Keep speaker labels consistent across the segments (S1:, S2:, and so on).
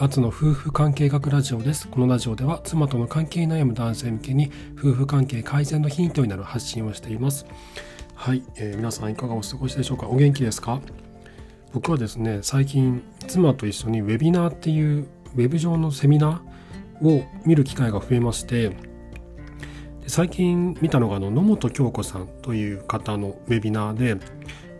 S1: アツの夫婦関係学ラジオです。このラジオでは妻との関係に悩む男性向けに夫婦関係改善のヒントになる発信をしています。はい、えー、皆さんいかがお過ごしでしょうか？お元気ですか？僕はですね、最近妻と一緒にウェビナーっていうウェブ上のセミナーを見る機会が増えまして、最近見たのがあの野本京子さんという方のウェビナーで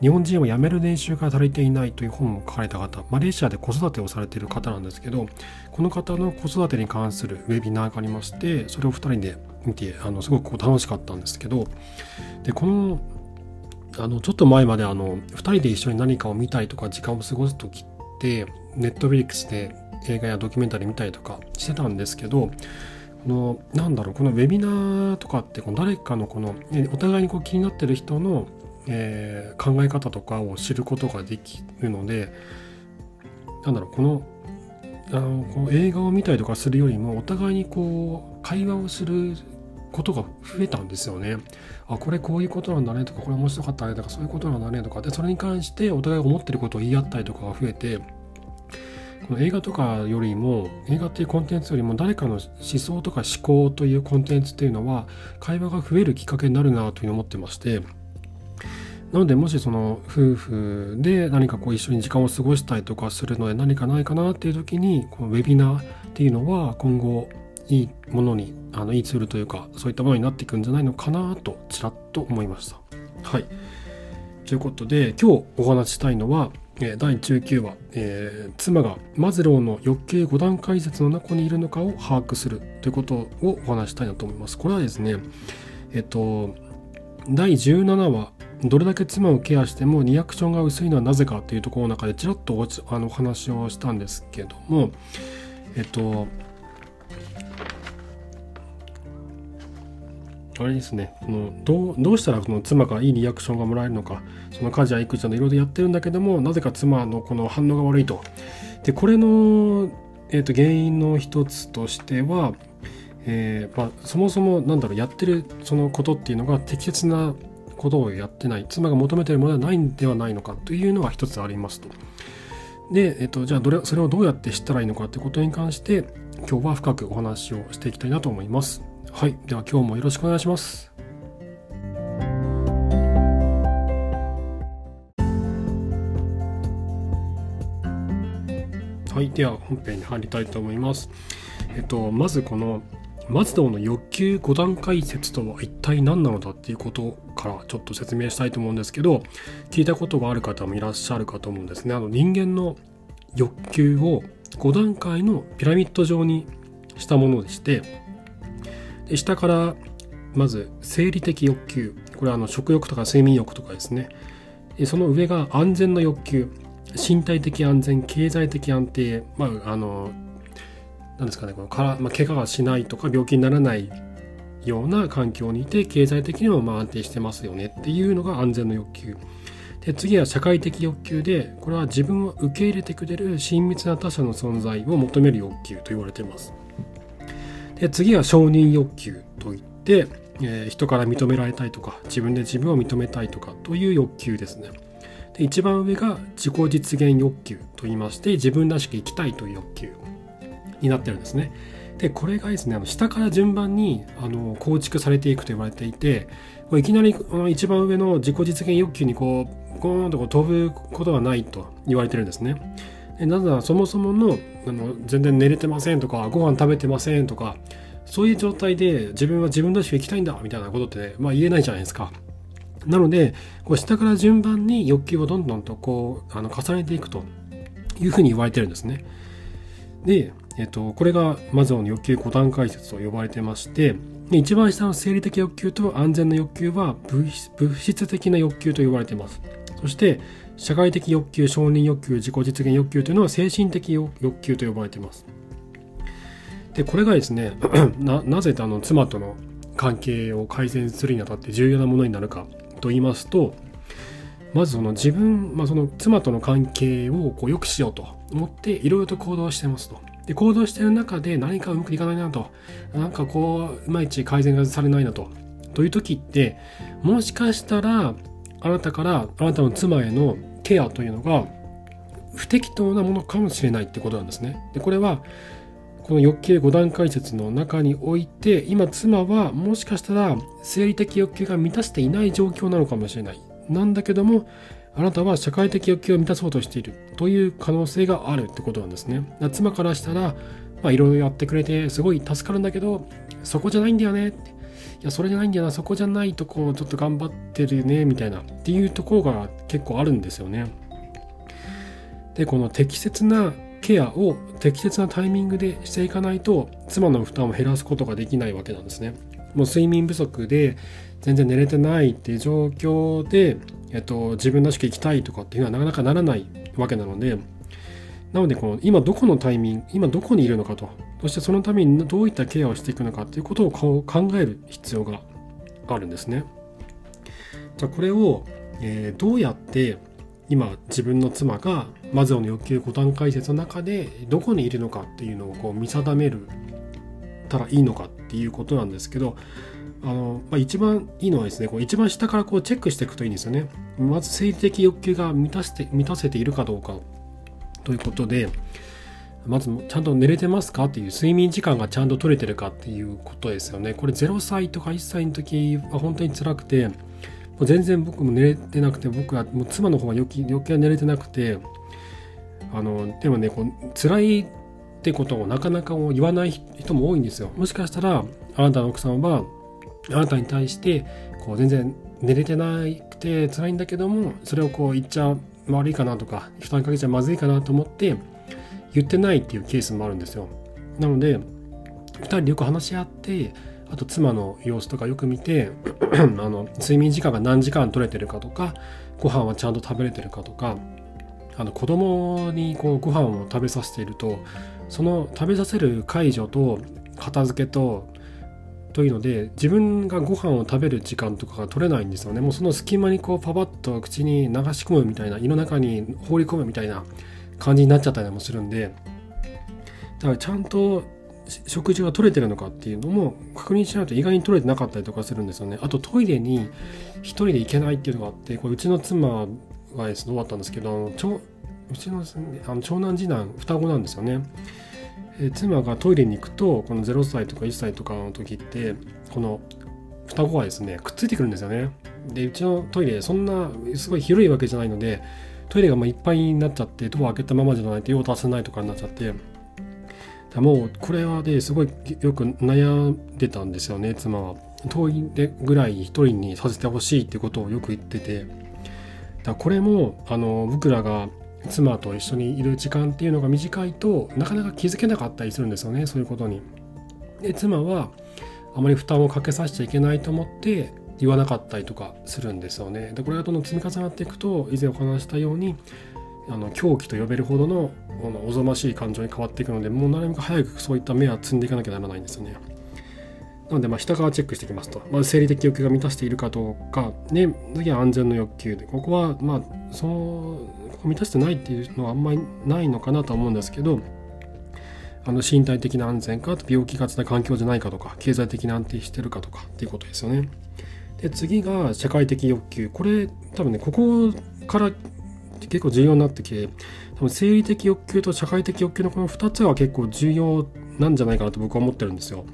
S1: 日本人は辞める練習が足りていないという本を書かれた方、マレーシアで子育てをされている方なんですけど、この方の子育てに関するウェビナーがありまして、それを2人で見て、あのすごく楽しかったんですけど、で、この、あのちょっと前まであの2人で一緒に何かを見たりとか時間を過ごす時って、ネットフリックスで映画やドキュメンタリー見たりとかしてたんですけど、このなんだろうこのウェビナーとかってこの誰かのこのお互いにこう気になってる人のえー、考え方とかを知ることができるのでなんだろうこのあのこの映画を見たりとかするよりもお互いにこう会話をすることが増えたんですよね。あこれこういうことなんだねとかこれ面白かったねとかそういうことなんだねとかでそれに関してお互い思ってることを言い合ったりとかが増えてこの映画とかよりも映画っていうコンテンツよりも誰かの思想とか思考というコンテンツっていうのは会話が増えるきっかけになるなというふうに思ってましてなのでもしその夫婦で何かこう一緒に時間を過ごしたりとかするので何かないかなっていう時にこのウェビナーっていうのは今後いいものにあのいいツールというかそういったものになっていくんじゃないのかなとちらっと思いました。はいということで今日お話ししたいのは第19話、えー、妻がマズローの欲求5段階説の中にいるのかを把握するということをお話したいなと思います。これはですね、えっと、第17話どれだけ妻をケアしてもリアクションが薄いのはなぜかというところの中でちらっとおあの話をしたんですけどもえっとあれですねこのどうどうしたらこの妻からいいリアクションがもらえるのかその家事や育児などいろいろやってるんだけどもなぜか妻のこの反応が悪いと。でこれの、えっと原因の一つとしてはえーまあ、そもそもなんだろうやってるそのことっていうのが適切なことをやってない妻が求めているものではないんではないのかというのが一つありますと。で、えっと、じゃあどれそれをどうやって知ったらいいのかということに関して今日は深くお話をしていきたいなと思います。はい。では今日もよろしくお願いします。はい。では本編に入りたいと思います。えっと、まずこのマズドーの欲求5段階説とは一体何なのだっていうことからちょっと説明したいと思うんですけど聞いたことがある方もいらっしゃるかと思うんですね。あの人間の欲求を5段階のピラミッド状にしたものでしてで下からまず生理的欲求。これはあの食欲とか睡眠欲とかですね。その上が安全の欲求。身体的安全経済的安定、まあ、あのなんですかねこのから、まあ、怪我がしないとか病気にならないような環境にいて経済的にもまあ安定してますよねっていうのが安全の欲求。で次は社会的欲求でこれは自分を受け入れてくれる親密な他者の存在を求める欲求と言われています。で次は承認欲求といって、えー、人から認められたいとか自分で自分を認めたいとかという欲求ですね。で一番上が自己実現欲求と言いまして自分らしく生きたいという欲求。になってるんですね。でこれがですねあの下から順番にあの構築されていくと言われていていきなりあの一番上の自己実現欲求にこうゴーンとこう飛ぶことはないと言われてるんですね。でなぜならそもそものあの全然寝れてませんとかご飯食べてませんとかそういう状態で自分は自分らしく生きたいんだみたいなことって、ね、まあ、言えないじゃないですか。なのでこう下から順番に欲求をどんどんとこうあの重ねていくというふうに言われてるんですね。でえっと、これがマズローの欲求5段階説と呼ばれてまして一番下の生理的欲求と安全な欲求は物質的な欲求と呼ばれています。そして社会的欲求承認欲求自己実現欲求というのは精神的欲求と呼ばれています。でこれがですね ななぜあの妻との関係を改善するにあたって重要なものになるかと言いますとまずその自分、まあ、その妻との関係をこう良くしようと思っていろいろと行動してますと。で行動している中で何かうまくいかないなと。なんかこういまいち改善がされないなと。という時ってもしかしたらあなたからあなたの妻へのケアというのが不適当なものかもしれないってことなんですね。でこれはこの欲求5段階説の中において今妻はもしかしたら生理的欲求が満たしていない状況なのかもしれない。なんだけどもあなたは社会的欲求を満たそうとしているという可能性があるってことなんですね。妻からしたらいろいろやってくれてすごい助かるんだけどそこじゃないんだよねいやそれじゃないんだよなそこじゃないとこちょっと頑張ってるねみたいなっていうところが結構あるんですよね。でこの適切なケアを適切なタイミングでしていかないと妻の負担を減らすことができないわけなんですね。もう睡眠不足で全然寝れてないっていう状況で、えっと、自分らしく生きたいとかっていうのはなかなかならないわけなのでなのでこの今どこのタイミング今どこにいるのかとそしてそのためにどういったケアをしていくのかっていうことを考える必要があるんですね。じゃあこれを、えー、どうやって今自分の妻がマズローの欲求5段階説の中でどこにいるのかっていうのをこう見定めるたらいいのかっていうことなんですけどあの、まあ、一番いいのはですねこう一番下からこうチェックしていくといいんですよね。まず生理的欲求が満たして満たせているかどうかということでまずちゃんと寝れてますかっていう睡眠時間がちゃんと取れてるかっていうことですよね。これ0歳とか1歳の時は本当に辛くてもう全然僕も寝れてなくて僕はもう妻の方が余計は寝れてなくてあのでもねこう辛いってことをなかなか言わない人も多いんですよ。もしかしたらあなたの奥さんはあなたに対してこう全然寝れてなくて辛いんだけどもそれをこう言っちゃ悪いかなとか負担かけちゃまずいかなと思って言ってないっていうケースもあるんですよ。なので2人でよく話し合ってあと妻の様子とかよく見て あの睡眠時間が何時間取れてるかとかご飯はちゃんと食べれてるかとかあの子供にこうご飯を食べさせているとその食べさせる介助と片付けとというので自分がご飯を食べる時間とかが取れないんですよねもうその隙間にこうパパッと口に流し込むみたいな胃の中に放り込むみたいな感じになっちゃったりもするんでだからちゃんと食事が取れてるのかっていうのも確認しないと意外に取れてなかったりとかするんですよね。あとトイレに一人で行けないっていうのがあってこれうちの妻がですね終わったんですけどあの長うちのあの長男次男双子なんですよね。え妻がトイレに行くとこの0歳とか1歳とかの時ってこの双子がですねくっついてくるんですよね。でうちのトイレそんなすごい広いわけじゃないのでトイレがまあいっぱいになっちゃってドア開けたままじゃないと用を出せないとかになっちゃってもうこれはですごいよく悩んでたんですよね妻は。遠いでぐらい一人にさせてほしいってことをよく言っててだこれもあの僕らが妻と一緒にいる時間っていうのが短いとなかなか気づけなかったりするんですよねそういうことに。で妻はあまり負担をかけさせちゃいけないと思って言わなかったりとかするんですよね。でこれがどんどん積み重なっていくと以前お話したようにあの狂気と呼べるほどのこのおぞましい感情に変わっていくのでもうなるべく早くそういった目は積んでいかなきゃならないんですよね。なので、まあ、下からチェックしてきますと。まず生理的欲求が満たしているかどうか、ね、次は安全の欲求で、ここは、まあ、その、ここ満たしてないっていうのはあんまりないのかなと思うんですけど、あの身体的な安全か、病気がちな環境じゃないかとか、経済的に安定してるかとかっていうことですよね。で、次が社会的欲求。これ、多分ね、ここから結構重要になってきて多分生理的欲求と社会的欲求のこの2つは結構重要なんじゃないかなと僕は思ってるんですよ。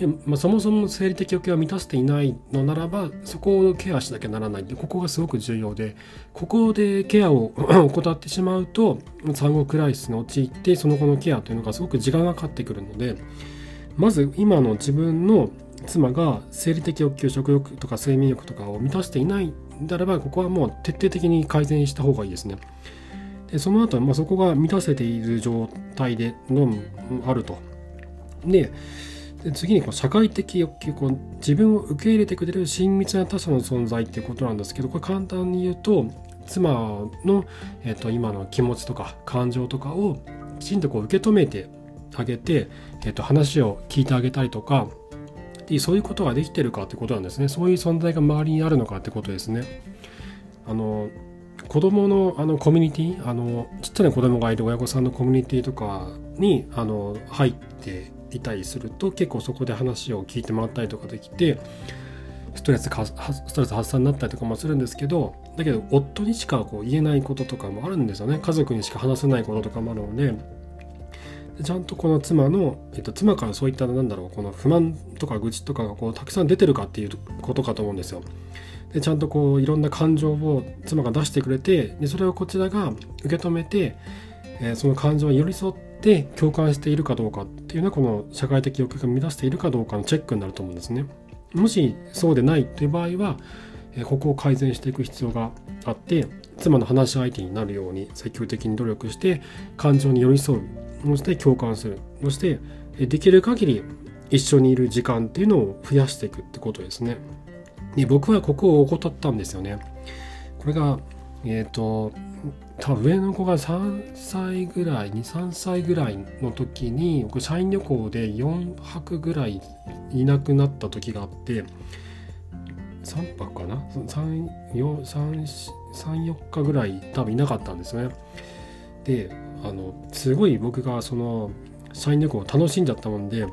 S1: でまあ、そもそも生理的欲求は満たしていないのならばそこをケアしなきゃならないってここがすごく重要でここでケアを 怠ってしまうと産後クライシスに陥ってその後のケアというのがすごく時間がかかってくるのでまず今の自分の妻が生理的欲求食欲とか睡眠欲とかを満たしていないであればここはもう徹底的に改善した方がいいですね。でその後、ま、そこが満たせている状態でのあると。で次にこう社会的欲求こう自分を受け入れてくれる親密な他者の存在っていうことなんですけどこれ簡単に言うと妻の、えー、と今の気持ちとか感情とかをきちんとこう受け止めてあげて、えー、と話を聞いてあげたりとかでそういうことができてるかってことなんですね。そういう存在が周りにあるのかってことですね。あの子供のあのコミュニティあのちっちゃな子供がいる親御さんのコミュニティとかにあの入っていたりすると結構そこで話を聞いてもらったりとかできてストレスストレス発散になったりとかもするんですけどだけど夫にしかこう言えないこととかもあるんですよね家族にしか話せないこととかもあるのでちゃんとこの妻の、えっと、妻からそういったなんだろうこの不満とか愚痴とかがこうたくさん出てるかっていうことかと思うんですよ。でちゃんとこういろんな感情を妻が出してくれてでそれをこちらが受け止めて、えー、その感情に寄り添って共感しているかどうかっていうのはこの社会的欲求が乱しているかどうかのチェックになると思うんですね。もしそうでないという場合は、え、ここを改善していく必要があって妻の話し相手になるように積極的に努力して感情に寄り添うそして共感するそしてできる限り一緒にいる時間っていうのを増やしていくってことですね。で僕はここを怠ったんですよね。これがえっ、ー、と多分上の子が3歳ぐらい23歳ぐらいの時に僕社員旅行で4泊ぐらいいなくなった時があって3泊かな？34日ぐらい多分いなかったんですね。であのすごい僕がその社員旅行を楽しんじゃったもんで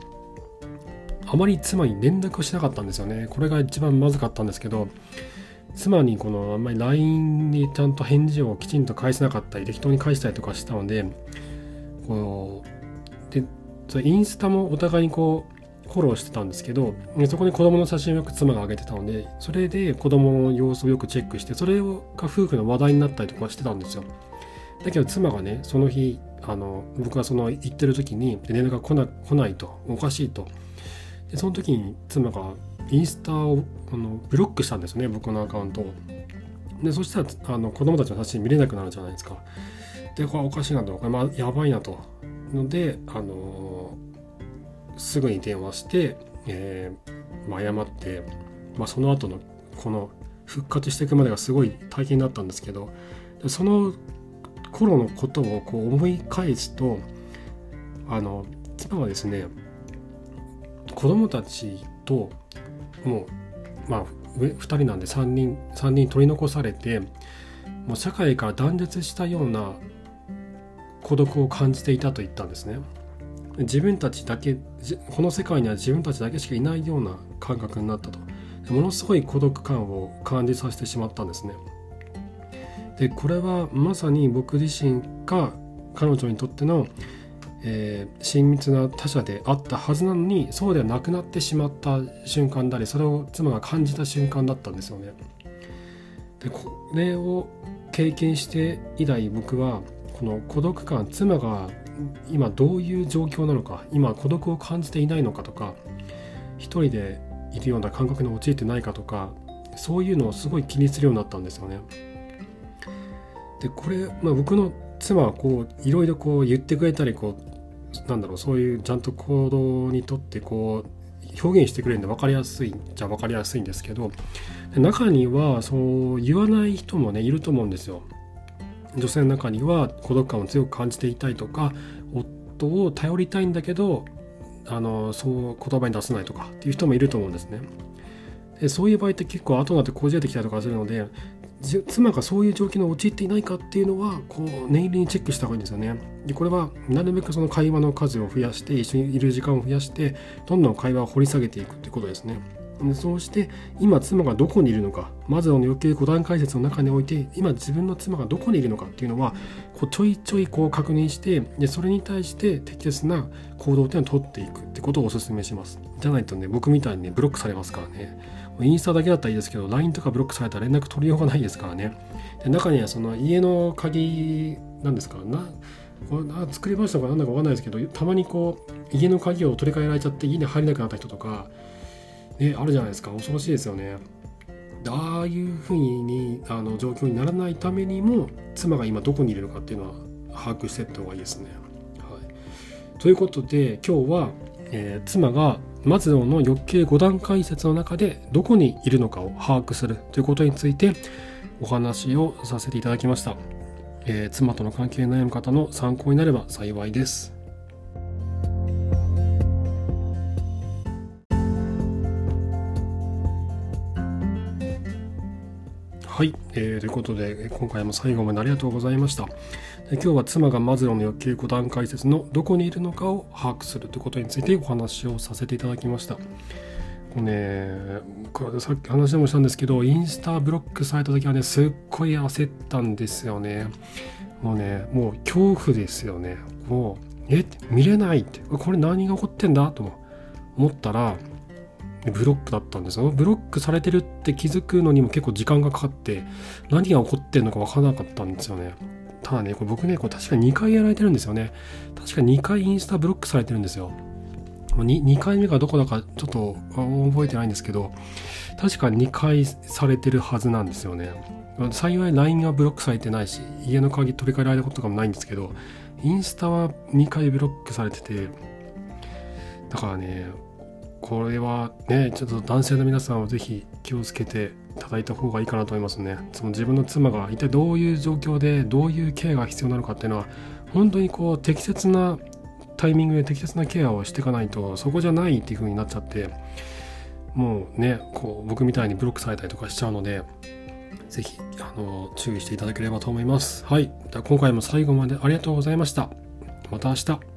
S1: あまり妻に連絡をしなかったんですよねこれが一番まずかったんですけど妻にこのあんまり LINE にちゃんと返事をきちんと返せなかったり適当に返したりとかしたのでこうでインスタもお互いにこうフォローしてたんですけどそこに子供の写真をよく妻が上げてたのでそれで子供の様子をよくチェックしてそれが夫婦の話題になったりとかしてたんですよ。だけど妻がねその日あの僕がその行ってる時に連絡が来な来ないとおかしいと。でその時に妻がインスタをあのブロックしたんですね僕のアカウントを。でそしたらあの子供たちの写真見れなくなるじゃないですか。でこれおかしいなと。これ、まあ、やばいなと。のであのすぐに電話して、えーまあ、謝って、まあ、その後のこの復活していくまでがすごい大変だったんですけどその頃のことをこう思い返すとあの妻はですね子供たちともうまあ2人なんで3人3人取り残されてもう社会から断絶したような孤独を感じていたと言ったんですね。自分たちだけこの世界には自分たちだけしかいないような感覚になったと。ものすごい孤独感を感じさせてしまったんですね。でこれはまさに僕自身が彼女にとっての、えー、親密な他者であったはずなのにそうではなくなってしまった瞬間でありそれを妻が感じた瞬間だったんですよね。でこれを経験して以来僕はこの孤独感妻が今どういう状況なのか今孤独を感じていないのかとか一人でいるような感覚に陥ってないかとかそういうのをすごい気にするようになったんですよね。でこれ、まあ、僕の妻はこういろいろこう言ってくれたりこうなんだろうそういうちゃんと行動にとってこう表現してくれるんで分かりやすいじゃ分かりやすいんですけど中にはそう言わない人もねいると思うんですよ。女性の中には孤独感を強く感じていたいとか夫を頼りたいんだけどあのそう言葉に出せないとかっていう人もいると思うんですね。でそういう場合って結構後になってこじれてきたりとかするので妻がそういう状況に陥っていないかっていうのはこう念入りにチェックした方がいいんですよね。でこれはなるべくその会話の数を増やして一緒にいる時間を増やしてどんどん会話を掘り下げていくってことですね。でそうして今妻がどこにいるのかまずの余計5段解説の中において今自分の妻がどこにいるのかっていうのはこうちょいちょいこう確認してでそれに対して適切な行動っていうのを取っていくってことをお勧めします。じゃないとね僕みたいにねブロックされますからね。インスタだけだったらいいですけど LINE とかブロックされたら連絡取りようがないですからね。で中にはその家の鍵なんですか？なこれ作りましたか？なんだかわかんないですけどたまにこう家の鍵を取り替えられちゃって家に入れなくなった人とかねあるじゃないですか。恐ろしいですよね。ああいうふうにあの状況にならないためにも妻が今どこにいるのかっていうのは把握していった方がいいですね。はい、ということで今日は、えー、妻がマズローの欲求5段階説の中でどこにいるのかを把握するということについてお話をさせていただきました、えー、妻との関係に悩む方の参考になれば幸いです。はい、えー、ということで今回も最後までありがとうございました。今日は妻がマズローの欲求5段階説のどこにいるのかを把握するということについてお話をさせていただきました。これねさっき話でもしたんですけどインスタブロックされた時はねすっごい焦ったんですよね。もうねもう恐怖ですよね。もうえ見れないってこれ何が起こってんだと思ったらブロックだったんですよ。ブロックされてるって気づくのにも結構時間がかかって何が起こってんのか分からなかったんですよね。ただねこれ僕ねこれ確か2回やられてるんですよね。確か2回インスタブロックされてるんですよ。2, 2回目がどこだかちょっと覚えてないんですけど確か2回されてるはずなんですよね。幸い LINE はブロックされてないし家の鍵取り替えられたこととかもないんですけどインスタは2回ブロックされててだからねこれはねちょっと男性の皆さんは是非気をつけていただいた方がいいかなと思いますね。その自分の妻が一体どういう状況でどういうケアが必要なのかっていうのは本当にこう適切なタイミングで適切なケアをしていかないとそこじゃないっていう風になっちゃってもうねこう僕みたいにブロックされたりとかしちゃうので是非あの注意していただければと思います。はい。では今回も最後までありがとうございました。また明日。